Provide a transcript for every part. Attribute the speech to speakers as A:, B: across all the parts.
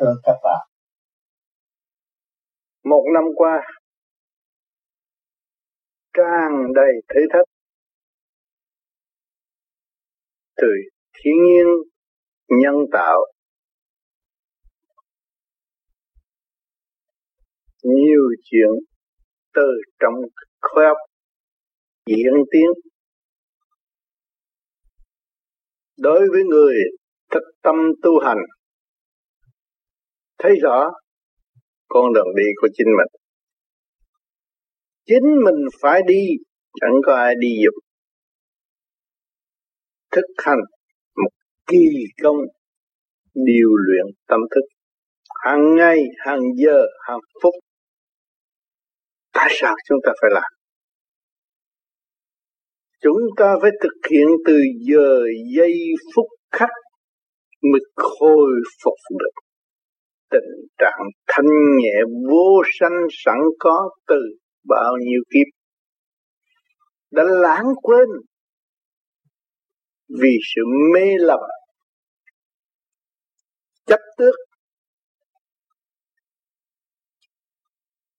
A: thưa các bạn.
B: Một năm qua, tràn đầy thử thách. Từ thiên nhiên, nhân tạo. Nhiều chuyện từ trong khối óc diễn tiến. Đối với người thực tâm tu hành thấy rõ con đường đi của chính mình. Chính mình phải đi, chẳng có ai đi giúp thực hành một kỳ công, điều luyện tâm thức. Hàng ngày, hàng giờ, hàng phút. Tại sao chúng ta phải làm? Chúng ta phải thực hiện từ giờ, giây, phút, khắc mới khôi phục được tình trạng thanh nhẹ vô sanh sẵn có từ bao nhiêu kiếp. Đã lãng quên vì sự mê lầm, chấp tước,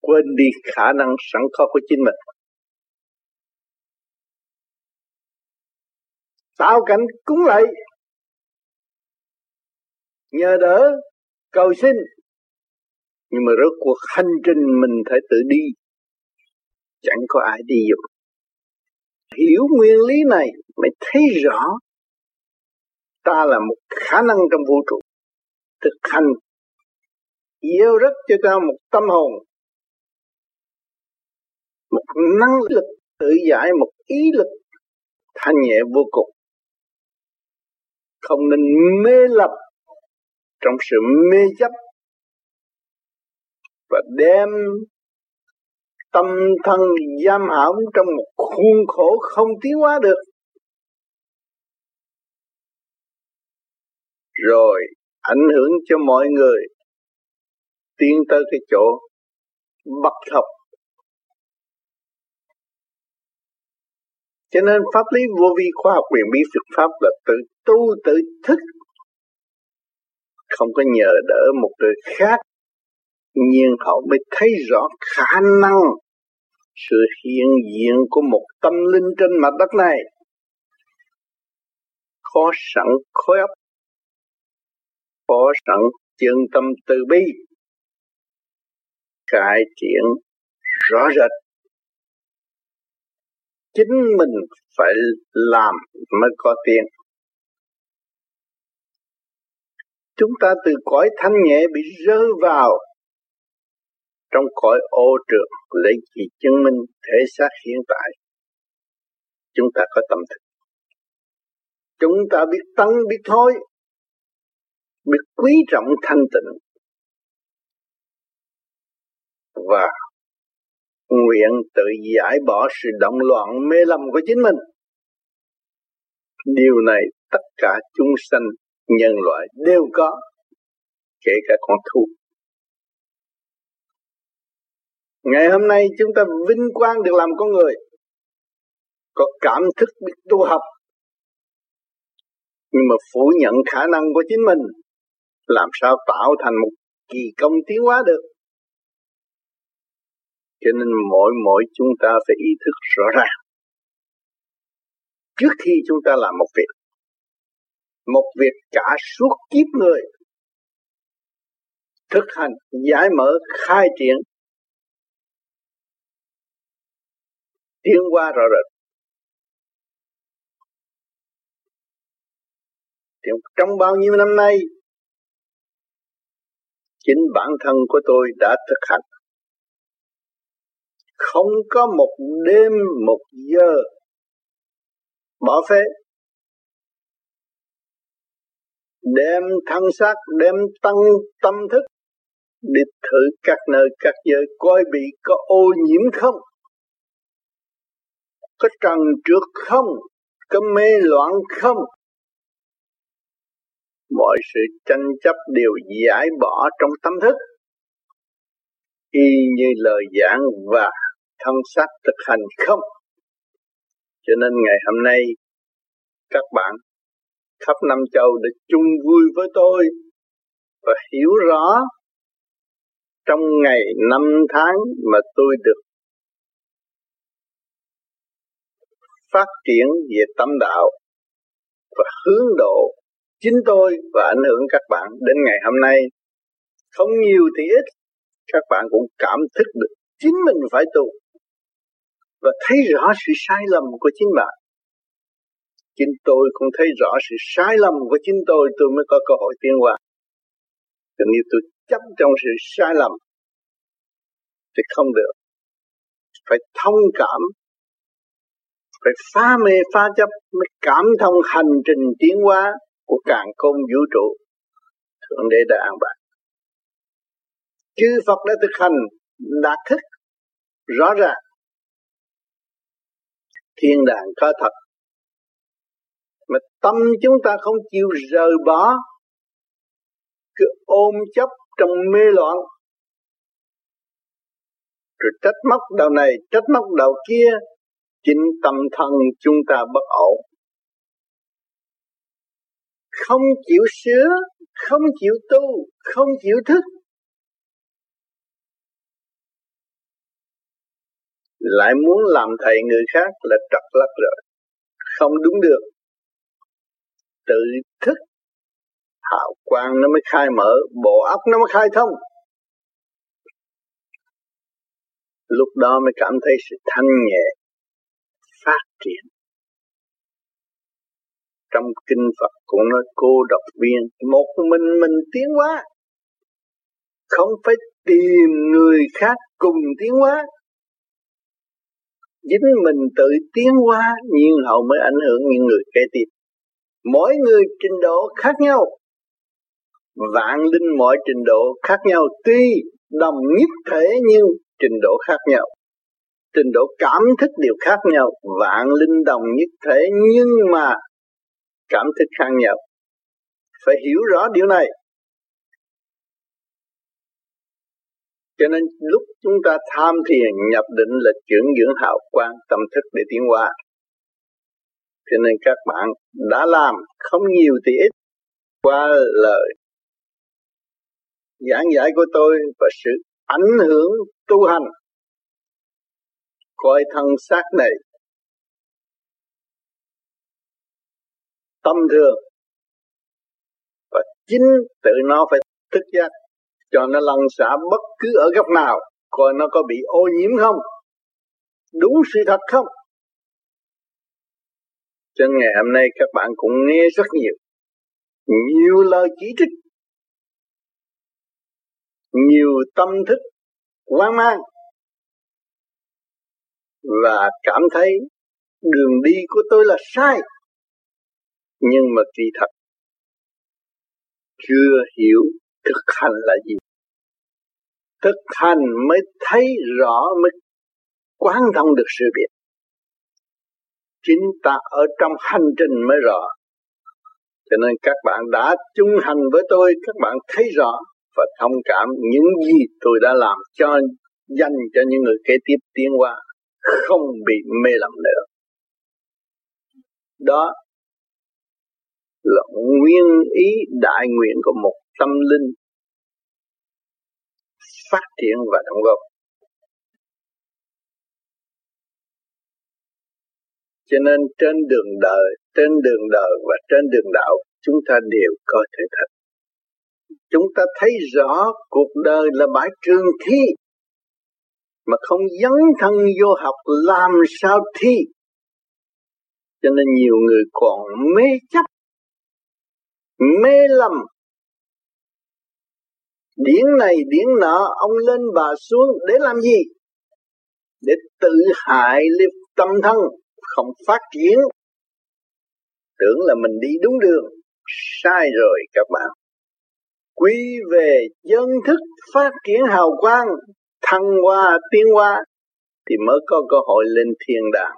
B: quên đi khả năng sẵn có của chính mình. Tạo cảnh cúng lạy nhờ đỡ cầu xin. Nhưng mà rốt cuộc hành trình mình phải tự đi. Chẳng có ai đi giúp hiểu nguyên lý này mới thấy rõ. Ta là một khả năng trong vũ trụ. Thực hành. Yêu rất cho ta một tâm hồn. Một năng lực tự giải, một ý lực thanh nhẹ vô cùng. Không nên mê lập trong sự mê chấp và đem tâm thân giam hãm trong một khuôn khổ không tiến hóa được. Rồi ảnh hưởng cho mọi người tiến tới cái chỗ bất học. Cho nên pháp lý vô vi khoa học quyền bí, Phật pháp là tự tu, tự thức không có nhờ đỡ một người khác, nhưng họ mới thấy rõ khả năng sự hiện diện của một tâm linh trên mặt đất này. Có sẵn khối óc có sẵn chân tâm từ bi. Cải thiện rõ rệt. Chính mình phải làm mới có tiền. Chúng ta từ cõi thanh nhẹ bị rơi vào. Trong cõi ô trượt lấy chỉ chứng minh thể xác hiện tại. Chúng ta có tâm thức. Chúng ta biết tăng, biết thôi biết quý trọng thanh tịnh. Và nguyện tự giải bỏ sự động loạn mê lầm của chính mình. Điều này tất cả chúng sanh nhân loại đều có, kể cả con thú. Ngày hôm nay chúng ta vinh quang được làm con người, có cảm thức biết tu học, nhưng mà phủ nhận khả năng của chính mình, làm sao tạo thành một kỳ công tiến hóa được? Cho nên mỗi mỗi chúng ta phải ý thức rõ ràng. Trước khi chúng ta làm một việc một việc cả suốt kiếp người. Thực hành giải mở khai triển. Tiến qua rõ rệt. Thì trong bao nhiêu năm nay, chính bản thân của tôi đã thực hành. Không có một đêm, một giờ bỏ phế đem thân xác, đem tăng tâm thức đi thử các nơi các giới coi bị có ô nhiễm không? Có trần trước không? Có mê loạn không? Mọi sự tranh chấp đều giải bỏ trong tâm thức. Y như lời giảng và thân xác thực hành không? Cho nên ngày hôm nay, các bạn khắp năm châu để chung vui với tôi và hiểu rõ trong ngày năm tháng mà tôi được phát triển về tâm đạo và hướng độ chính tôi và ảnh hưởng các bạn đến ngày hôm nay. Không nhiều thì ít, các bạn cũng cảm thức được chính mình phải tu và thấy rõ sự sai lầm của chính bạn chính tôi cũng thấy rõ sự sai lầm của chính tôi tôi mới có cơ hội tiến hóa. Còn nếu tôi chấp trong sự sai lầm. Thì không được. Phải thông cảm. Phải phá mê phá chấp, mới cảm thông hành trình tiến hóa của càng không vũ trụ. Thượng đế đã an bài. Chư Phật đã thực hành đạt thức, rõ ràng. Thiên đàng có thật mà tâm chúng ta không chịu rời bỏ cứ ôm chấp trong mê loạn. Rồi trách móc đầu này, trách móc đầu kia, chính tâm thân chúng ta bất ổn. Không chịu sửa, không chịu tu, không chịu thức. Lại muốn làm thầy người khác là trật lắc rồi. Không đúng được tự thức. Hào quang nó mới khai mở, bộ óc nó mới khai thông. Lúc đó mới cảm thấy sự thanh nhẹ, phát triển. Trong kinh Phật cũng nói, cô độc viên, một mình mình tiến hóa. Không phải tìm người khác cùng tiến hóa. Chính mình tự tiến hóa nhiên hậu mới ảnh hưởng những người kế tiếp mỗi người trình độ khác nhau. Vạn linh mọi trình độ khác nhau, tuy đồng nhất thể nhưng trình độ khác nhau. Trình độ cảm thức đều khác nhau, vạn linh đồng nhất thể nhưng mà cảm thức khác nhau. Phải hiểu rõ điều này. Cho nên lúc chúng ta tham thiền, nhập định là chuyển dưỡng hào quang tâm thức để tiến hóa cho nên các bạn đã làm không nhiều thì ít. Qua lời giảng giải của tôi và sự ảnh hưởng tu hành, coi thân xác này tâm thường và chính tự nó phải thức giác, cho nó lăn xả bất cứ ở góc nào, coi nó có bị ô nhiễm không, đúng sự thật không cho ngày hôm nay các bạn cũng nghe rất nhiều. Nhiều lời chỉ trích. Nhiều tâm thức quan mang. Và cảm thấy đường đi của tôi là sai. Nhưng mà kỳ thật, chưa hiểu thực hành là gì. Thực hành mới thấy rõ, mới quán thông được sự việc chính ta ở trong hành trình mới rõ. Cho nên các bạn đã chung hành với tôi, các bạn thấy rõ và thông cảm những gì tôi đã làm cho, dành cho những người kế tiếp tiến qua, không bị mê lầm nữa. Đó là nguyên ý đại nguyện của một tâm linh phát triển và đóng góp. Cho nên trên đường đời, trên đường đời và trên đường đạo, chúng ta đều có thể thật. Chúng ta thấy rõ cuộc đời là bãi trường thi, mà không dấn thân vô học làm sao thi. Cho nên nhiều người còn mê chấp, mê lầm. Điển này, điển nọ, ông lên bà xuống để làm gì? Để tự hại liệt tâm thân không phát triển. Tưởng là mình đi đúng đường. Sai rồi các bạn. Quy về dân thức phát triển hào quang, thăng hoa, tiến hoa thì mới có cơ hội lên thiên đàng,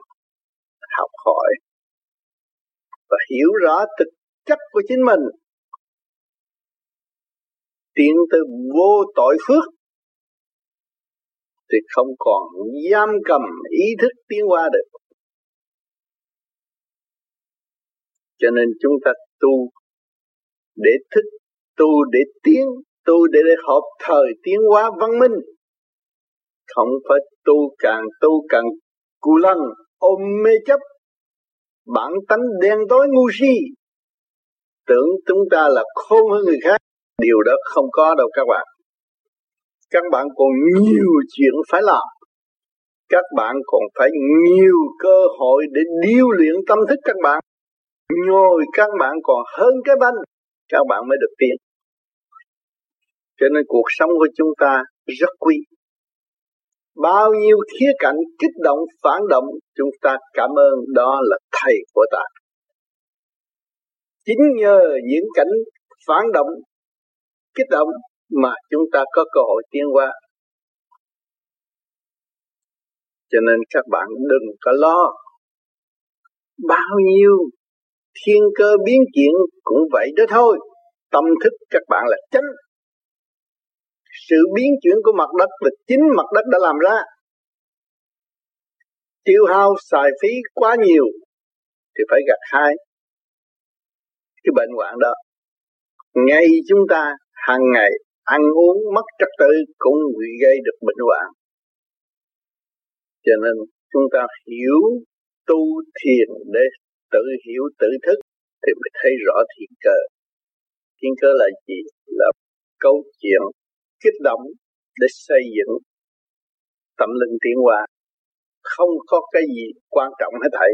B: học hỏi và hiểu rõ thực chất của chính mình. Tiến tới vô tội phước, thì không còn giam cầm ý thức tiến qua được. Cho nên chúng ta tu để thức tu để tiến tu để, để hợp thời tiến hóa văn minh. Không phải tu càng tu càng cù lăng ôm mê chấp. Bản tánh đen tối ngu si. Tưởng chúng ta là khôn hơn người khác điều đó không có đâu các bạn. Các bạn còn nhiều chuyện phải làm. Các bạn còn phải nhiều cơ hội để điêu luyện tâm thức các bạn nhồi, các bạn còn hơn cái bánh, các bạn mới được tiến. Cho nên cuộc sống của chúng ta rất quý. Bao nhiêu khía cạnh kích động, phản động, chúng ta cảm ơn đó là thầy của ta. Chính nhờ những cảnh phản động, kích động mà chúng ta có cơ hội tiến qua. cho nên các bạn đừng có lo. Bao nhiêu thiên cơ biến chuyển cũng vậy đó thôi. Tâm thức các bạn là chánh. Sự biến chuyển của mặt đất là chính mặt đất đã làm ra. Tiêu hao xài phí quá nhiều thì phải gặt hai cái bệnh hoạn đó. Ngay chúng ta hàng ngày ăn uống mất trật tự cũng bị gây được bệnh hoạn. Cho nên chúng ta hiểu tu thiền để tự hiểu, tự thức, thì mới thấy rõ thiên cơ. Thiên cơ là gì? Là câu chuyện kích động để xây dựng tâm linh tiến hóa. Không có cái gì quan trọng hết thảy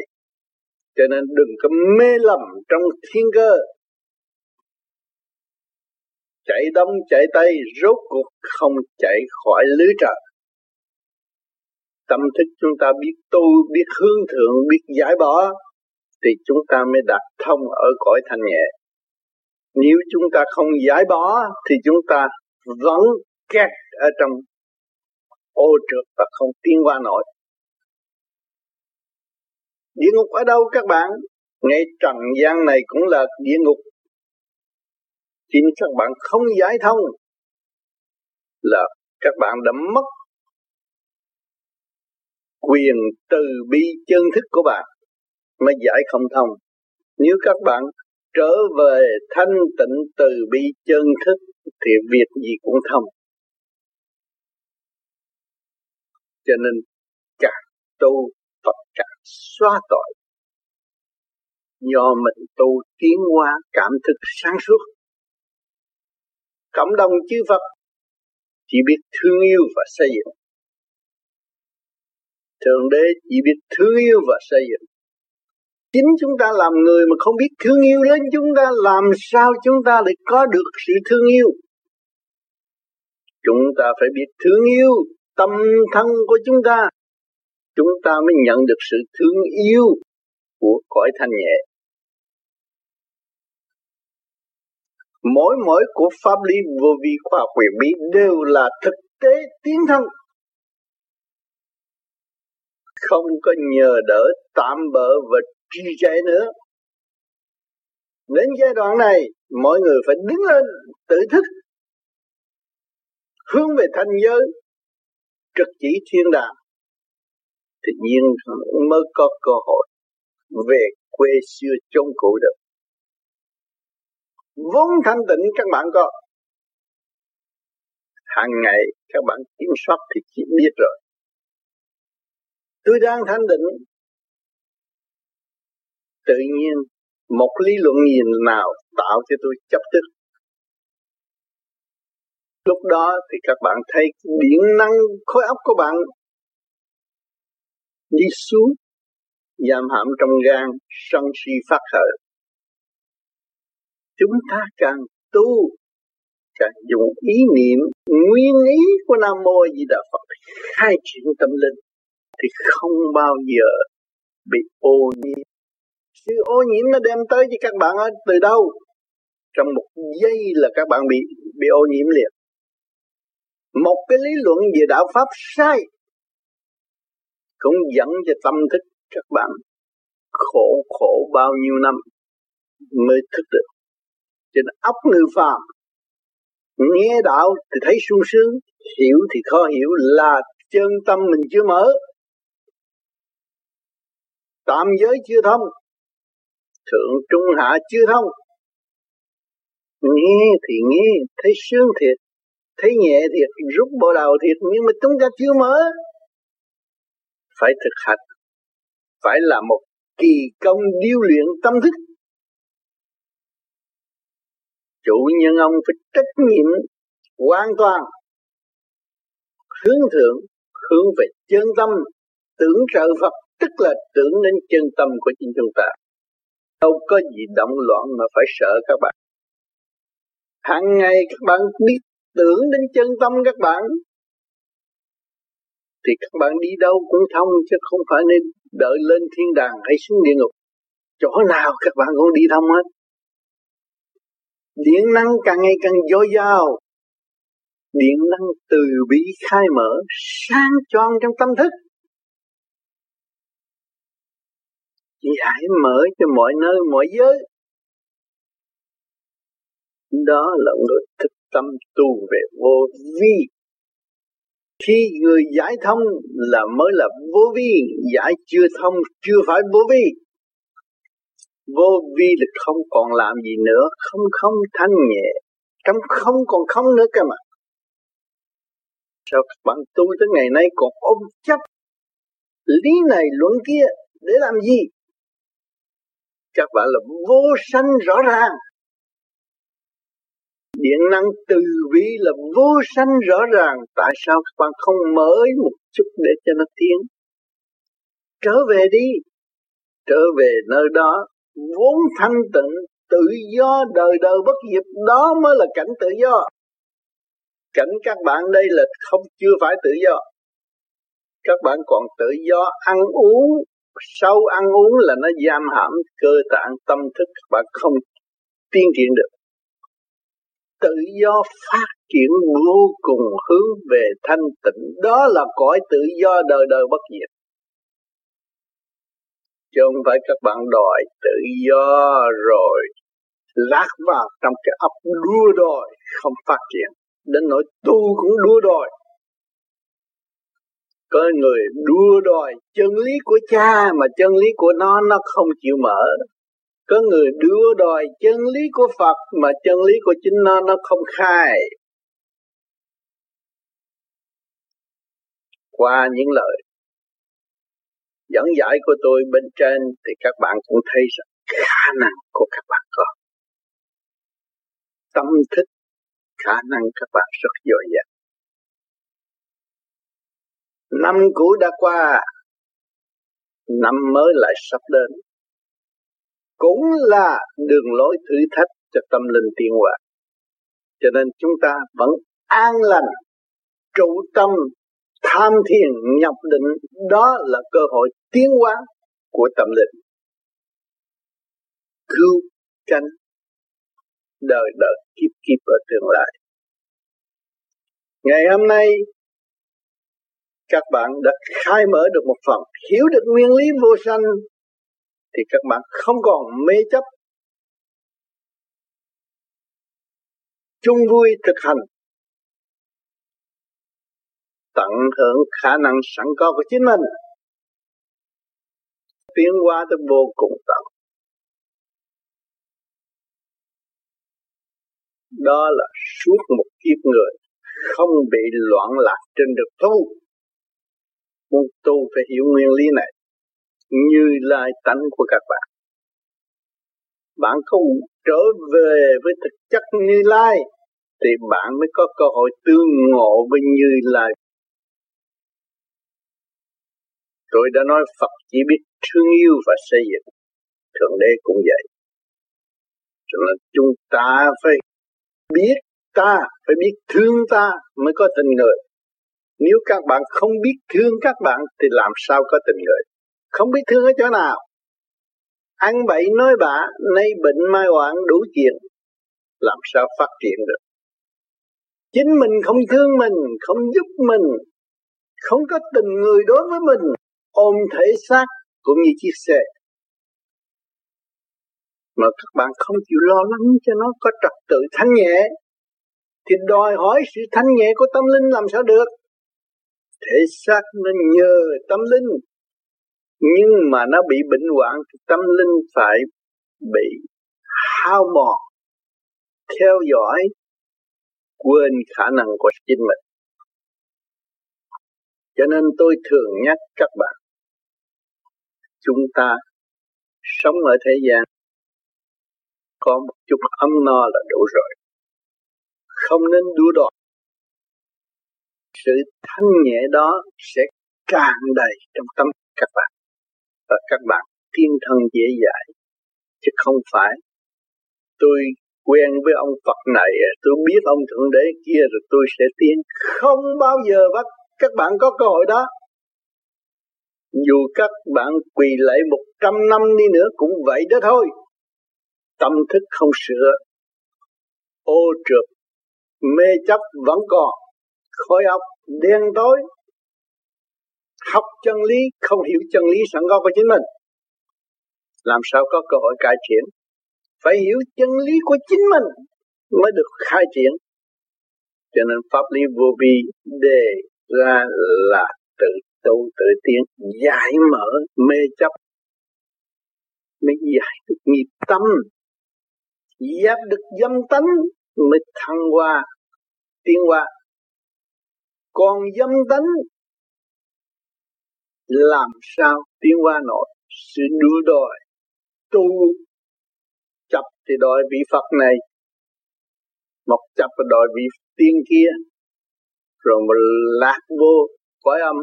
B: cho nên đừng có mê lầm trong thiên cơ. Chạy đông, chạy tây, rốt cuộc không chạy khỏi lưới trời. Tâm thức chúng ta biết tu, biết hướng thượng, biết giải bỏ thì chúng ta mới đạt thông ở cõi thanh nhẹ. Nếu chúng ta không giải bỏ, thì chúng ta vẫn kẹt ở trong ô trượt và không tiến qua nổi. Địa ngục ở đâu các bạn? Ngay trần gian này cũng là địa ngục. Chính các bạn không giải thông là các bạn đã mất quyền từ bi chân thức của bạn mới giải không thông. Nếu các bạn trở về thanh tịnh từ bi chân thức, thì việc gì cũng thông. Cho nên, càng tu, Phật càng xóa tội. Do mình tu tiến hóa cảm thức sáng suốt. Cộng đồng chư Phật chỉ biết thương yêu và xây dựng. Thượng Đế chỉ biết thương yêu và xây dựng. Chính chúng ta làm người mà không biết thương yêu đến chúng ta, Làm sao chúng ta lại có được sự thương yêu? Chúng ta phải biết thương yêu tâm thân của chúng ta. Chúng ta mới nhận được sự thương yêu của cõi thanh nhẹ. Mỗi mỗi của pháp lý vô vi khoa học quyền bí đều là thực tế tiến thân. Không có nhờ đỡ tạm bỡ và trì trệ nữa? Đến giai đoạn này, mọi người phải đứng lên, tự thức, hướng về thanh giới, trực chỉ thiên đàng. Tự nhiên mới có cơ hội về quê xưa chôn cũ được. Vốn thanh tịnh các bạn có. Hàng ngày các bạn kiểm soát thì chỉ biết rồi. Tôi đang thanh định tự nhiên một lý luận nhìn nào tạo cho tôi chấp tức lúc đó thì các bạn thấy điện năng, khối óc của bạn đi xuống, giam hãm trong gan, sân si phát khởi chúng ta càng tu, càng dùng ý niệm, nguyên ý của nam mô di đà phật khai triển tâm linh, thì không bao giờ bị ô nhiễm sự ô nhiễm nó đem tới cho các bạn ở từ đâu? Trong một giây là các bạn bị bị ô nhiễm liền. Một cái lý luận về đạo pháp sai, cũng dẫn cho tâm thức các bạn khổ khổ bao nhiêu năm mới thức được. Cho nên óc người phàm, nghe đạo thì thấy sung sướng, hiểu thì khó hiểu, là chân tâm mình chưa mở. Tạm giới chưa thông thượng trung hạ chưa thông. Nghe thì nghe thấy sướng thiệt, thấy nhẹ thiệt, rút bộ đầu thiệt, nhưng mà chúng ta chưa mở. Phải thực hành, phải là một kỳ công điêu luyện tâm thức. Chủ nhân ông phải trách nhiệm hoàn toàn, hướng thượng, hướng về chân tâm, tưởng trợ Phật, tức là tưởng đến chân tâm của chính chúng ta đâu có gì động loạn mà phải sợ các bạn. Hàng ngày các bạn biết tưởng đến chân tâm các bạn. Thì các bạn đi đâu cũng thông, chứ không phải nên đợi lên thiên đàng hay xuống địa ngục. Chỗ nào các bạn cũng đi thông hết. Điện năng càng ngày càng dồi dào. Điện năng từ bi khai mở, sáng choang trong tâm thức. Giải hãy mở cho mọi nơi, mọi giới. Đó là người thực tâm tu về vô vi. Khi người giải thông là mới là vô vi, giải chưa thông chưa phải vô vi. Vô vi là không còn làm gì nữa, không không thanh nhẹ. Trong không còn không nữa cơ mà. Sao các bạn tu tới ngày nay còn ôm chấp lý này luận kia để làm gì? Các bạn là vô sanh rõ ràng. Điện năng từ bi là vô sanh rõ ràng. Tại sao các bạn không mở một chút để cho nó tiến? Trở về đi. Trở về nơi đó, vốn thanh tịnh, tự do, đời đời bất diệt, đó mới là cảnh tự do. Cảnh các bạn đây là không, chưa phải tự do. Các bạn còn tự do ăn uống sau ăn uống là nó giam hãm cơ tạng tâm thức và bạn không tiến triển được. Tự do phát triển vô cùng hướng về thanh tịnh. Đó là cõi tự do đời đời bất diệt. Chứ không phải các bạn đòi tự do rồi lát vào trong cái ấp đua đòi không phát triển. Đến nỗi tu cũng đua đòi có người đua đòi chân lý của cha mà chân lý của nó nó không chịu mở. Có người đua đòi chân lý của Phật mà chân lý của chính nó nó không khai. Qua những lời dẫn giải của tôi bên trên thì các bạn cũng thấy rằng khả năng của các bạn có. Tâm thức khả năng các bạn rất dồi dào năm cũ đã qua, năm mới lại sắp đến. Cũng là đường lối thử thách cho tâm linh tiên hòa. cho nên chúng ta vẫn an lành, trụ tâm, tham thiền, nhập định. Đó là cơ hội tiến hóa của tâm linh. Cứu cánh, đời đời kiếp kiếp ở tương lai. Ngày hôm nay các bạn đã khai mở được một phần, hiểu được nguyên lý vô sanh, thì các bạn không còn mê chấp. Chung vui thực hành. Tận hưởng khả năng sẵn có của chính mình. Tiến hóa tới vô cùng tận. Đó là suốt một kiếp người không bị loạn lạc trên được tu. Vâng, muốn tu phải hiểu nguyên lý này. Như lai tánh của các bạn. Bạn không trở về với thực chất như lai, thì bạn mới có cơ hội tương ngộ với như lai. Tôi đã nói Phật chỉ biết thương yêu và xây dựng. Thượng Đế cũng vậy. Cho nên chúng ta phải biết ta, Phải biết thương ta mới có tình người. Nếu các bạn không biết thương các bạn Thì làm sao có tình người? Không biết thương ở chỗ nào? Ăn bậy nói bạ Nay bệnh mai hoạn đủ chuyện. Làm sao phát triển được? Chính mình không thương mình, Không giúp mình, Không có tình người đối với mình, ôm thể xác cũng như chiếc xe. Mà các bạn không chịu lo lắng cho nó có trật tự thanh nhẹ, thì đòi hỏi sự thanh nhẹ của tâm linh làm sao được? Thể xác nó nhờ tâm linh. Nhưng mà nó bị bệnh hoạn thì tâm linh phải bị hao mòn, theo dõi quên khả năng của chính mình. Cho nên tôi thường nhắc các bạn, chúng ta sống ở thế gian có một chút ấm no là đủ rồi. Không nên đua đòi sự thanh nhẹ đó sẽ càng đầy trong tâm các bạn. Và các bạn tiên thân dễ dãi, chứ không phải tôi quen với ông Phật này, tôi biết ông thượng đế kia rồi tôi sẽ tiến không bao giờ bắt. Các bạn có cơ hội đó. Dù các bạn quỳ lại một trăm năm đi nữa cũng vậy đó thôi. Tâm thức không sửa, ô trượt, mê chấp vẫn còn khối óc đen tối, học chân lý, không hiểu chân lý sẵn có của chính mình. Làm sao có cơ hội cải thiện? Phải hiểu chân lý của chính mình mới được khai triển. Cho nên pháp lý vô vi đề ra là tự tu, tự tiến, giải mở, mê chấp, mới giải được nghiệp tâm. Giáp được dâm tánh mới thăng hoa, tiến hoa còn dâm tánh, làm sao tiến hoa nổi? Sự đua đòi, tu chấp thì đòi vị Phật này một chấp thì đòi vị tiên kia. Rồi mà lạc vô, cõi âm,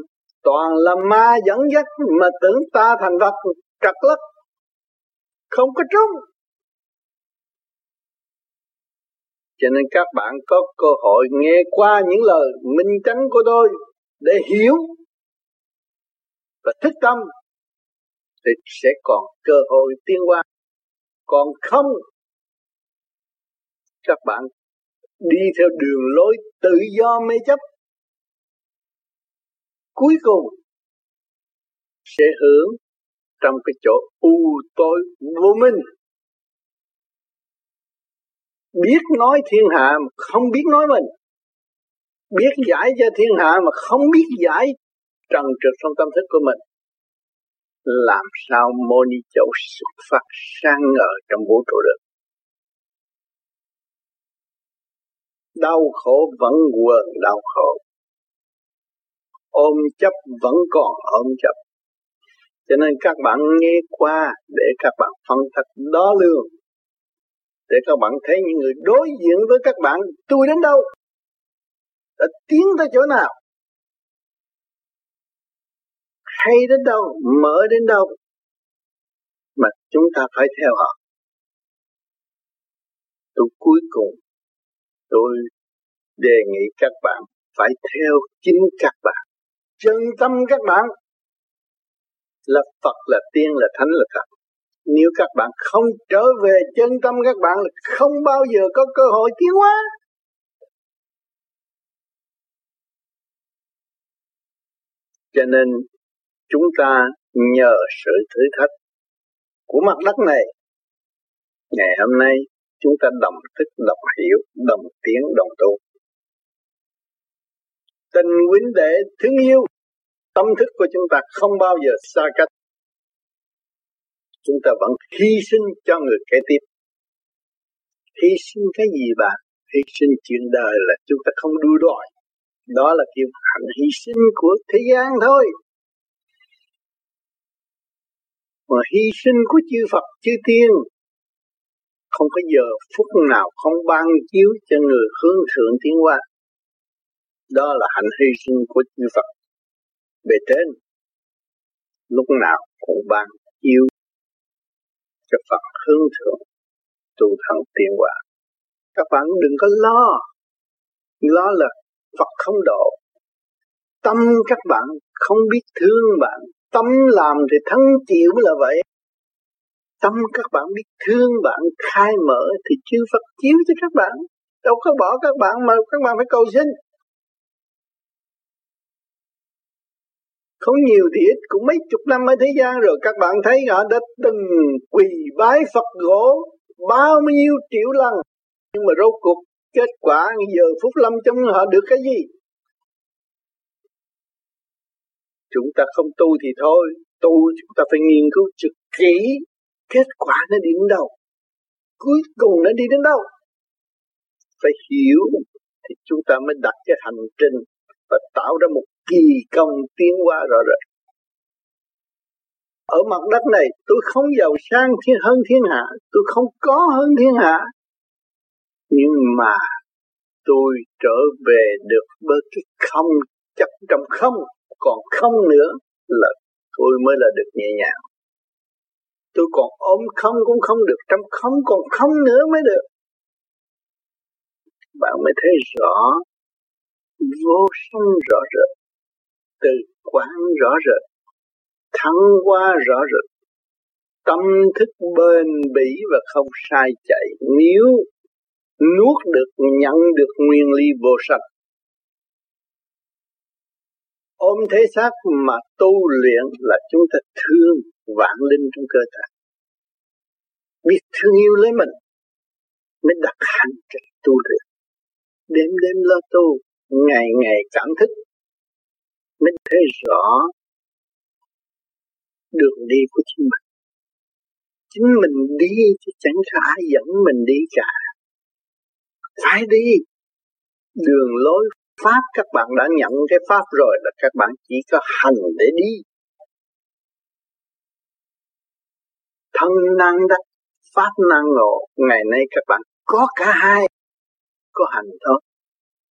B: toàn là ma dẫn dắt mà tưởng ta thành Phật, trật lất, không có trúng cho nên các bạn có cơ hội nghe qua những lời minh chánh của tôi để hiểu và thích tâm, thì sẽ còn cơ hội tiến qua. Còn không, các bạn đi theo đường lối tự do mê chấp. Cuối cùng, sẽ hưởng trong cái chỗ u tối vô minh biết nói thiên hạ mà không biết nói mình. Biết giải cho thiên hạ mà không biết giải trần trực trong tâm thức của mình. Làm sao mô ni châu xuất phát sang ngờ trong vũ trụ được? Đau khổ vẫn quần đau khổ. Ôm chấp vẫn còn ôm chấp. Cho nên các bạn nghe qua để các bạn phân tích đó lương để các bạn thấy những người đối diện với các bạn, tôi đến đâu? Đã tiến tới chỗ nào? Hay đến đâu? Mở đến đâu? Mà chúng ta phải theo họ. Tôi cuối cùng, tôi đề nghị các bạn phải theo chính các bạn. Chân tâm các bạn. Là Phật, là tiên, là thánh, là thật nếu các bạn không trở về chân tâm các bạn là không bao giờ có cơ hội tiến hóa. Cho nên, chúng ta nhờ sự thử thách của mặt đất này. Ngày hôm nay, chúng ta đồng thức, đồng hiểu, đồng tiến, đồng tu. Tình huynh đệ thương yêu, tâm thức của chúng ta không bao giờ xa cách chúng ta vẫn hy sinh cho người kế tiếp. Hy sinh cái gì bạn hy sinh chuyện đời là chúng ta không đua đòi. Đó là kiểu hạnh hy sinh của thế gian thôi. Mà hy sinh của chư Phật, chư Tiên, không có giờ phút nào không ban chiếu cho người hướng thượng tiến hóa. Đó là hạnh hy sinh của chư Phật. Bề trên, lúc nào cũng ban chiếu cho Phật hướng thượng, tu thân tiến hóa các bạn đừng có lo. Lo là Phật không độ. Tâm các bạn không biết thương bạn. Tâm làm thì thắng chịu là vậy. Tâm các bạn biết thương bạn, khai mở thì chư Phật chiếu cho các bạn. Đâu có bỏ các bạn mà các bạn phải cầu xin. Không nhiều thì ít, cũng mấy chục năm ở thế gian rồi. Các bạn thấy họ đã từng quỳ bái Phật gỗ bao nhiêu triệu lần. Nhưng mà rốt cuộc, kết quả giờ phút lâm chung họ được cái gì? Chúng ta không tu thì thôi. Tu chúng ta phải nghiên cứu trực kỹ. Kết quả nó đi đến đâu? Cuối cùng nó đi đến đâu? Phải hiểu thì chúng ta mới đặt cái hành trình và tạo ra một kỳ công tiến hóa rõ rệt. Ở mặt đất này, tôi không giàu sang thiên, hơn thiên hạ, tôi không có hơn thiên hạ. Nhưng mà tôi trở về được với cái không chấp trong không, còn không nữa là tôi mới là được nhẹ nhàng. Tôi còn ôm không cũng không được, trong không còn không nữa mới được. Bạn mới thấy rõ, vô sanh rõ rệt từ quán rõ rệt thắng quá rõ rệt. Tâm thức bền bỉ và không sai chạy. Nếu nuốt được, nhận được nguyên lý vô sanh. Ôm thế xác mà tu luyện là chúng ta thương vạn linh trong cơ thể. Biết thương yêu lấy mình, mới đặt hành trình tu luyện. Đêm đêm lo tu, ngày ngày cảm thức mình thấy rõ đường đi của chính mình. Chính mình đi chứ chẳng có ai dẫn mình đi cả. Phải đi. Đường lối pháp các bạn đã nhận cái pháp rồi là các bạn chỉ có hành để đi. Thân năng đắc pháp năng ngộ, ngày nay các bạn có cả hai, có hành thôi.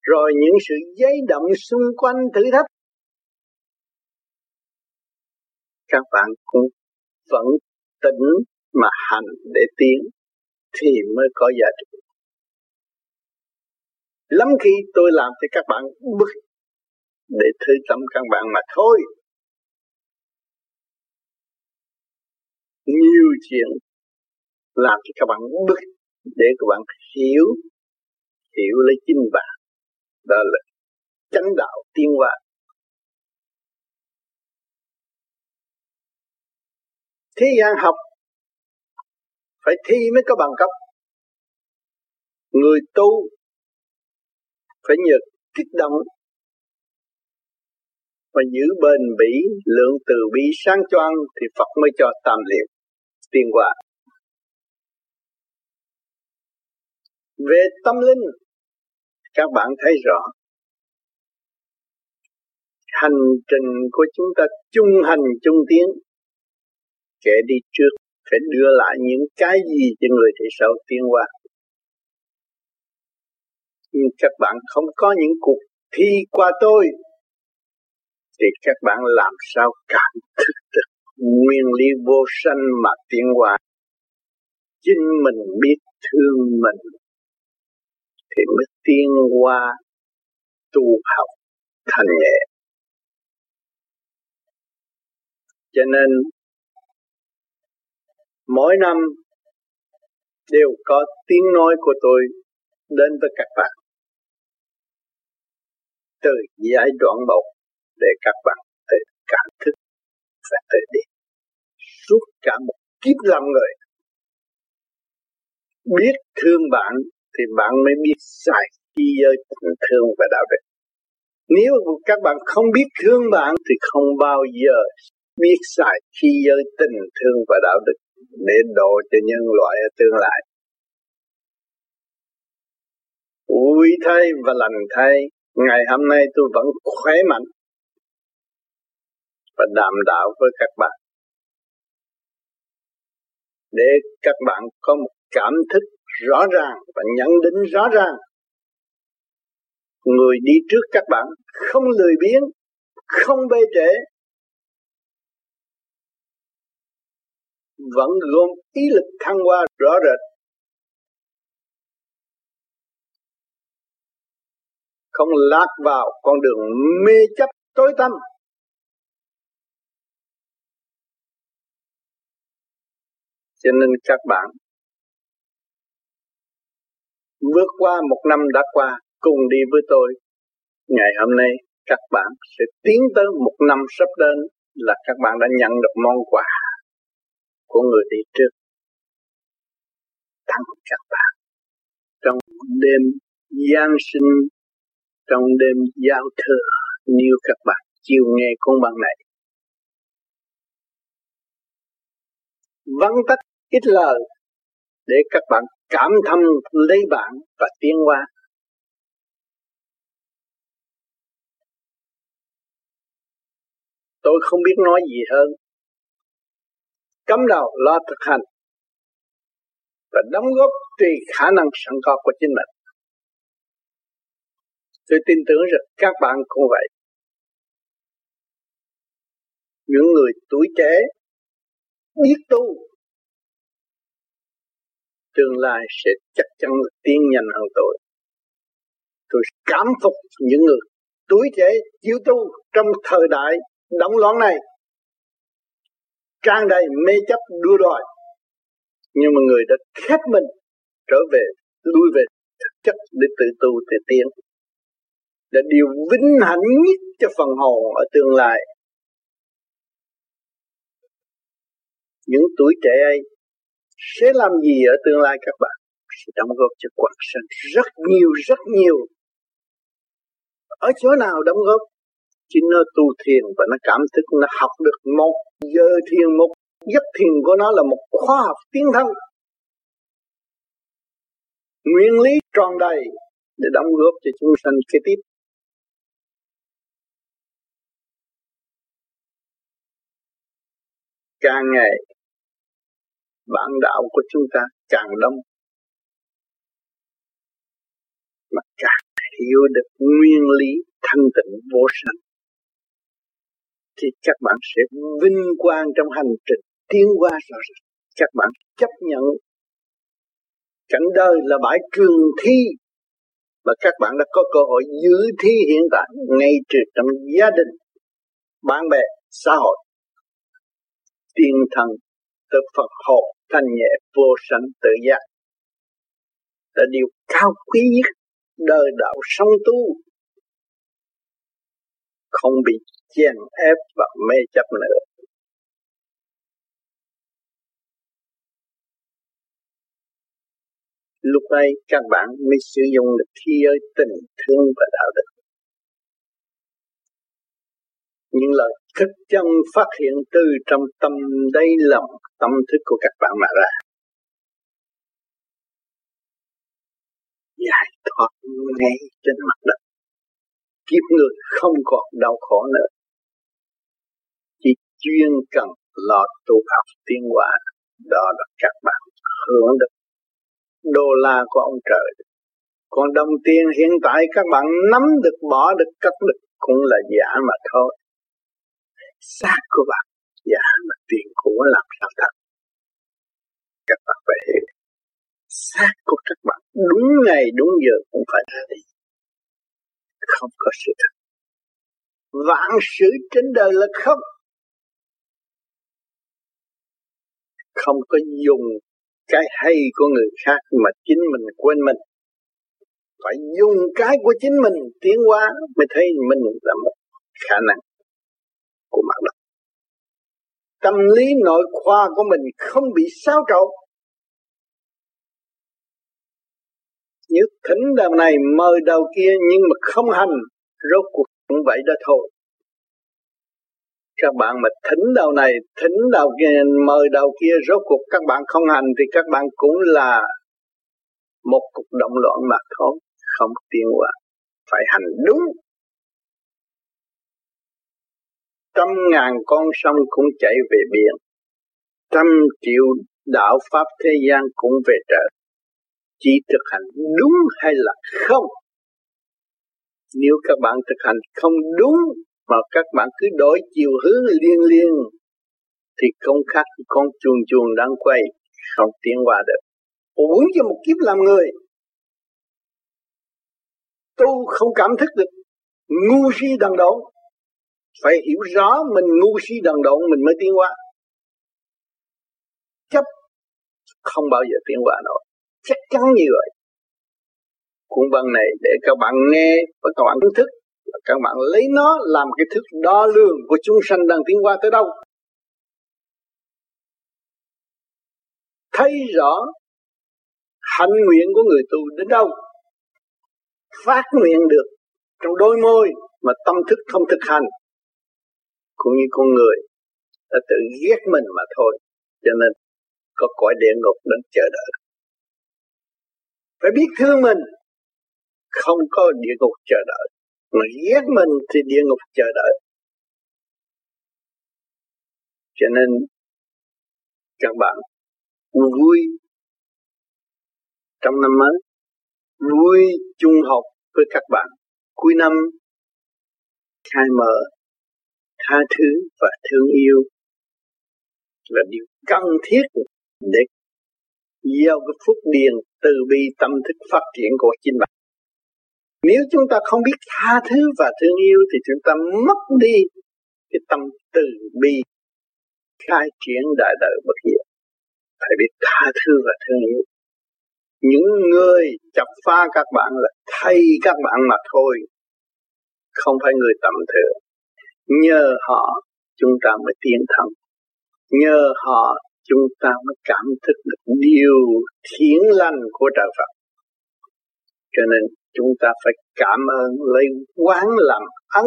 B: Rồi những sự giấy động xung quanh thử thách các bạn cũng vẫn tỉnh mà hành để tiến thì mới có giá trị. Lắm khi tôi làm cho các bạn bức để thư tâm các bạn mà thôi. Nhiều chuyện làm cho các bạn bức để các bạn hiểu hiểu lấy chính bạn. Đó là chánh đạo tiên hóa thế gian học, phải thi mới có bằng cấp. Người tu phải nhờ kích động và giữ bền bỉ, lượng từ bi sáng choang thì Phật mới cho tam liệu, tiên quả về tâm linh, các bạn thấy rõ, hành trình của chúng ta chung hành chung tiến kẻ đi trước phải đưa lại những cái gì cho người thì sau tiến qua nhưng các bạn không có những cuộc thi qua tôi, thì các bạn làm sao cảm thức được nguyên lý vô sanh mà tiến hóa chính mình biết thương mình thì mới tiến qua tu học thành nghệ. Cho nên mỗi năm đều có tiếng nói của tôi đến với các bạn. Từ giai đoạn một để các bạn tự cảm thức và tự đi. Suốt cả một kiếp làm người. Biết thương bạn thì bạn mới biết xài chi giới tình thương và đạo đức. Nếu các bạn không biết thương bạn thì không bao giờ biết xài chi giới tình thương và đạo đức để độ cho nhân loại ở tương lai. Vui thay và lành thay, ngày hôm nay tôi vẫn khỏe mạnh và đàm đạo với các bạn. Để các bạn có một cảm thức rõ ràng và nhận định rõ ràng. Người đi trước các bạn không lười biếng, không bê trễ vẫn gồm ý lực thăng hoa rõ rệt. Không lạc vào con đường mê chấp tối tăm. Cho nên các bạn bước qua một năm đã qua cùng đi với tôi. Ngày hôm nay, các bạn sẽ tiến tới một năm sắp đến là các bạn đã nhận được món quà của người đi trước. Thắng các bạn. Trong đêm giáng sinh, trong đêm giao thừa, nếu các bạn chiều nghe con bằng này. Vắng tắt ít lời để các bạn cảm thâm lấy bạn và tiến qua tôi không biết nói gì hơn cấm đầu lo thực hành và đóng góp tùy khả năng sẵn có của chính mình. Tôi tin tưởng rằng các bạn cũng vậy. Những người tuổi trẻ, biết tu, tương lai sẽ chắc chắn tiến nhanh hơn tôi. Tôi cảm phục những người tuổi trẻ chịu tu trong thời đại động loạn này trang đầy mê chấp đua đòi. Nhưng mà người đã khép mình, trở về, lui về thực chất để tự tu, tự tiến. Là điều vinh hạnh nhất cho phần hồn ở tương lai. Những tuổi trẻ ấy sẽ làm gì ở tương lai các bạn? Sẽ đóng góp cho quảng sanh rất nhiều rất nhiều. Ở chỗ nào đóng góp? Chính nó tu thiền và nó cảm thức, nó học được một giờ thiền, một giấc thiền của nó là một khoa học tiến thân. Nguyên lý tròn đầy để đóng góp cho chúng sanh kế tiếp. Càng ngày, bản đạo của chúng ta càng đông. Mà càng hiểu được nguyên lý thanh tịnh vô sanh thì các bạn sẽ vinh quang trong hành trình tiến qua rồi các bạn chấp nhận cảnh đời là bãi trường thi và các bạn đã có cơ hội giữ thi hiện tại ngay từ trong gia đình, bạn bè, xã hội. Tiên thần tự Phật hộ thanh nhẹ vô sanh tự giác là điều cao quý nhất đời đạo song tu. Không bị chèn ép và mê chấp nữa. Lúc này các bạn mới sử dụng được thi ơi tình thương và đạo đức. Những lời thức chân phát hiện từ trong tâm đây lòng tâm thức của các bạn mà ra. Giải thoát ngay trên mặt đất. Kiếp người không còn đau khổ nữa chuyên cần lo tu học tiến hóa, đó là các bạn hưởng được. Đô la của ông trời. Còn đồng tiền hiện tại các bạn nắm được, bỏ được, cất được cũng là giả mà thôi. Xác của bạn, giả mà tiền của làm sao thật? Các bạn phải hiểu, xác của các bạn đúng ngày, đúng giờ cũng phải ra đi không có sự thật. Vạn sự trên đời là không. Không có dùng cái hay của người khác mà chính mình quên mình. Phải dùng cái của chính mình tiến hóa mới thấy mình là một khả năng của mặt đất tâm lý nội khoa của mình không bị xáo trộn. Như thỉnh đầu này mời đầu kia nhưng mà không hành, rốt cuộc cũng vậy đó thôi các bạn mà thỉnh đầu này thỉnh đầu kia, mời đầu kia, rốt cuộc các bạn không hành thì các bạn cũng là một cục động loạn mà thôi, không tiến hóa, phải hành đúng. Trăm ngàn con sông cũng chảy về biển, trăm triệu đạo pháp thế gian cũng về trời. Chỉ thực hành đúng hay là không? Nếu các bạn thực hành không đúng mà các bạn cứ đổi chiều hướng liên liên, thì không khác con chuồn chuồn đang quay, không tiến qua được. Uống cho một kiếp làm người, tu không cảm thức được ngu si đần độn. Phải hiểu rõ mình ngu si đần độn mình mới tiến qua. Chấp không bao giờ tiến qua nổi. Chắc chắn như vậy. Cuốn băng này để các bạn nghe và các bạn thức và các bạn lấy nó làm cái thước đo lường của chúng sanh đang tiến qua tới đâu. Thấy rõ hạnh nguyện của người tu đến đâu. Phát nguyện được trong đôi môi mà tâm thức không thực hành. Cũng như con người đã tự ghét mình mà thôi. Cho nên có cõi địa ngục đến chờ đợi. Phải biết thương mình. Không có địa ngục chờ đợi mà ghét mình thì địa ngục chờ đợi cho nên, các bạn vui trong năm mới, vui chung học với các bạn cuối năm, khai mở, tha thứ và thương yêu là điều cần thiết để gieo cái phúc điền từ bi tâm thức phát triển của chính bạn. Nếu chúng ta không biết tha thứ và thương yêu thì chúng ta mất đi cái tâm từ bi, khai triển đại đời bất diệt. Phải biết tha thứ và thương yêu. Những người chập phá các bạn là thay các bạn mà thôi. Không phải người tầm thường. Nhờ họ chúng ta mới tiến thân. Nhờ họ chúng ta mới cảm thức được điều thiện lành của trời Phật. Cho nên chúng ta phải cảm ơn lấy quán làm ấn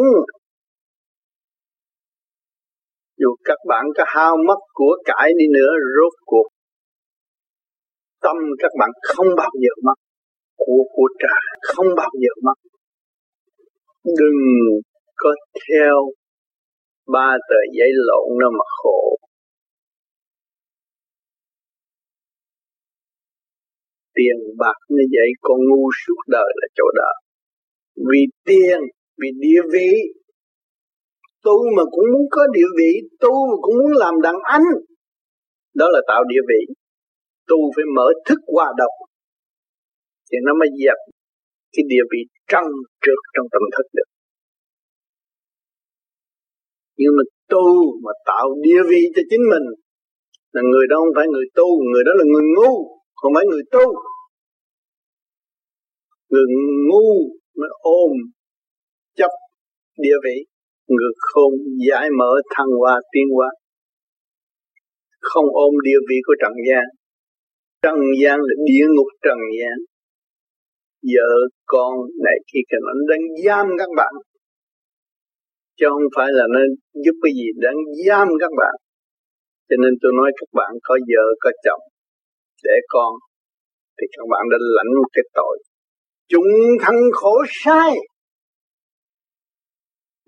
B: Dù các bạn có hao mất của cải đi nữa, rốt cuộc tâm các bạn không bao giờ mất. Của của trả không bao giờ mất. Đừng có theo ba tờ giấy lộn nó mà khổ. Tiền bạc như vậy, con ngu suốt đời là chỗ đó. Vì tiền, vì địa vị tu mà cũng muốn có địa vị tu mà cũng muốn làm đàn anh, đó là tạo địa vị. Tu phải mở thức hòa độc thì nó mới dẹp cái địa vị trăng trước trong tâm thức được. Nhưng mà tu mà tạo địa vị cho chính mình, là người đó không phải người tu, người đó là người ngu không mấy người tu, người ngu mới ôm chấp địa vị, người không giải mở thăng hoa tiến hóa. Không ôm địa vị của trần gian. Trần gian là địa ngục trần gian. Vợ con này khi cần nó đang giam các bạn. Chứ không phải là nó giúp cái gì, đang giam các bạn. Cho nên tôi nói các bạn có vợ, có chồng để con, thì các bạn đã lãnh một cái tội. Chúng thân khổ sai.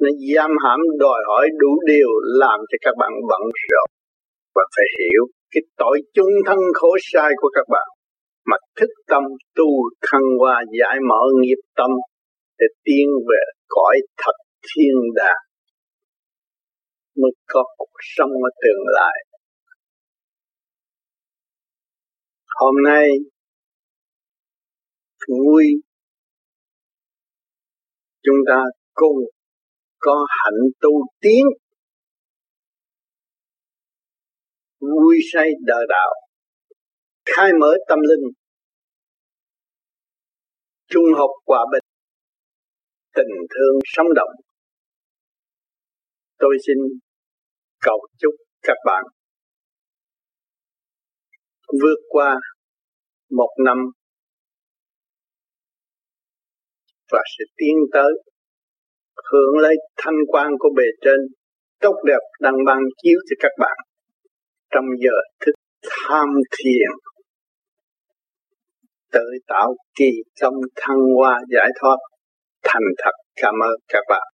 B: Nó giam hãm, đòi hỏi đủ điều làm cho các bạn bận rộn. Và phải hiểu cái tội chung thân khổ sai của các bạn. Mà thức tâm tu thăng hoa, giải mở nghiệp tâm, để tiến về cõi thật thiên đàng. Mới có cuộc sống ở tương lai. Hôm nay vui. Chúng ta cùng có hạnh tu tiến, vui say đời đạo, khai mở tâm linh, trung học hòa bình, tình thương sống động. Tôi xin cầu chúc các bạn vượt qua một năm và sẽ tiến tới hưởng lấy thanh quan của bề trên, tốt đẹp đang ban chiếu cho các bạn trong giờ thức tham thiền tự tạo kỳ công thăng hoa giải thoát. Thành thật, cảm ơn các bạn.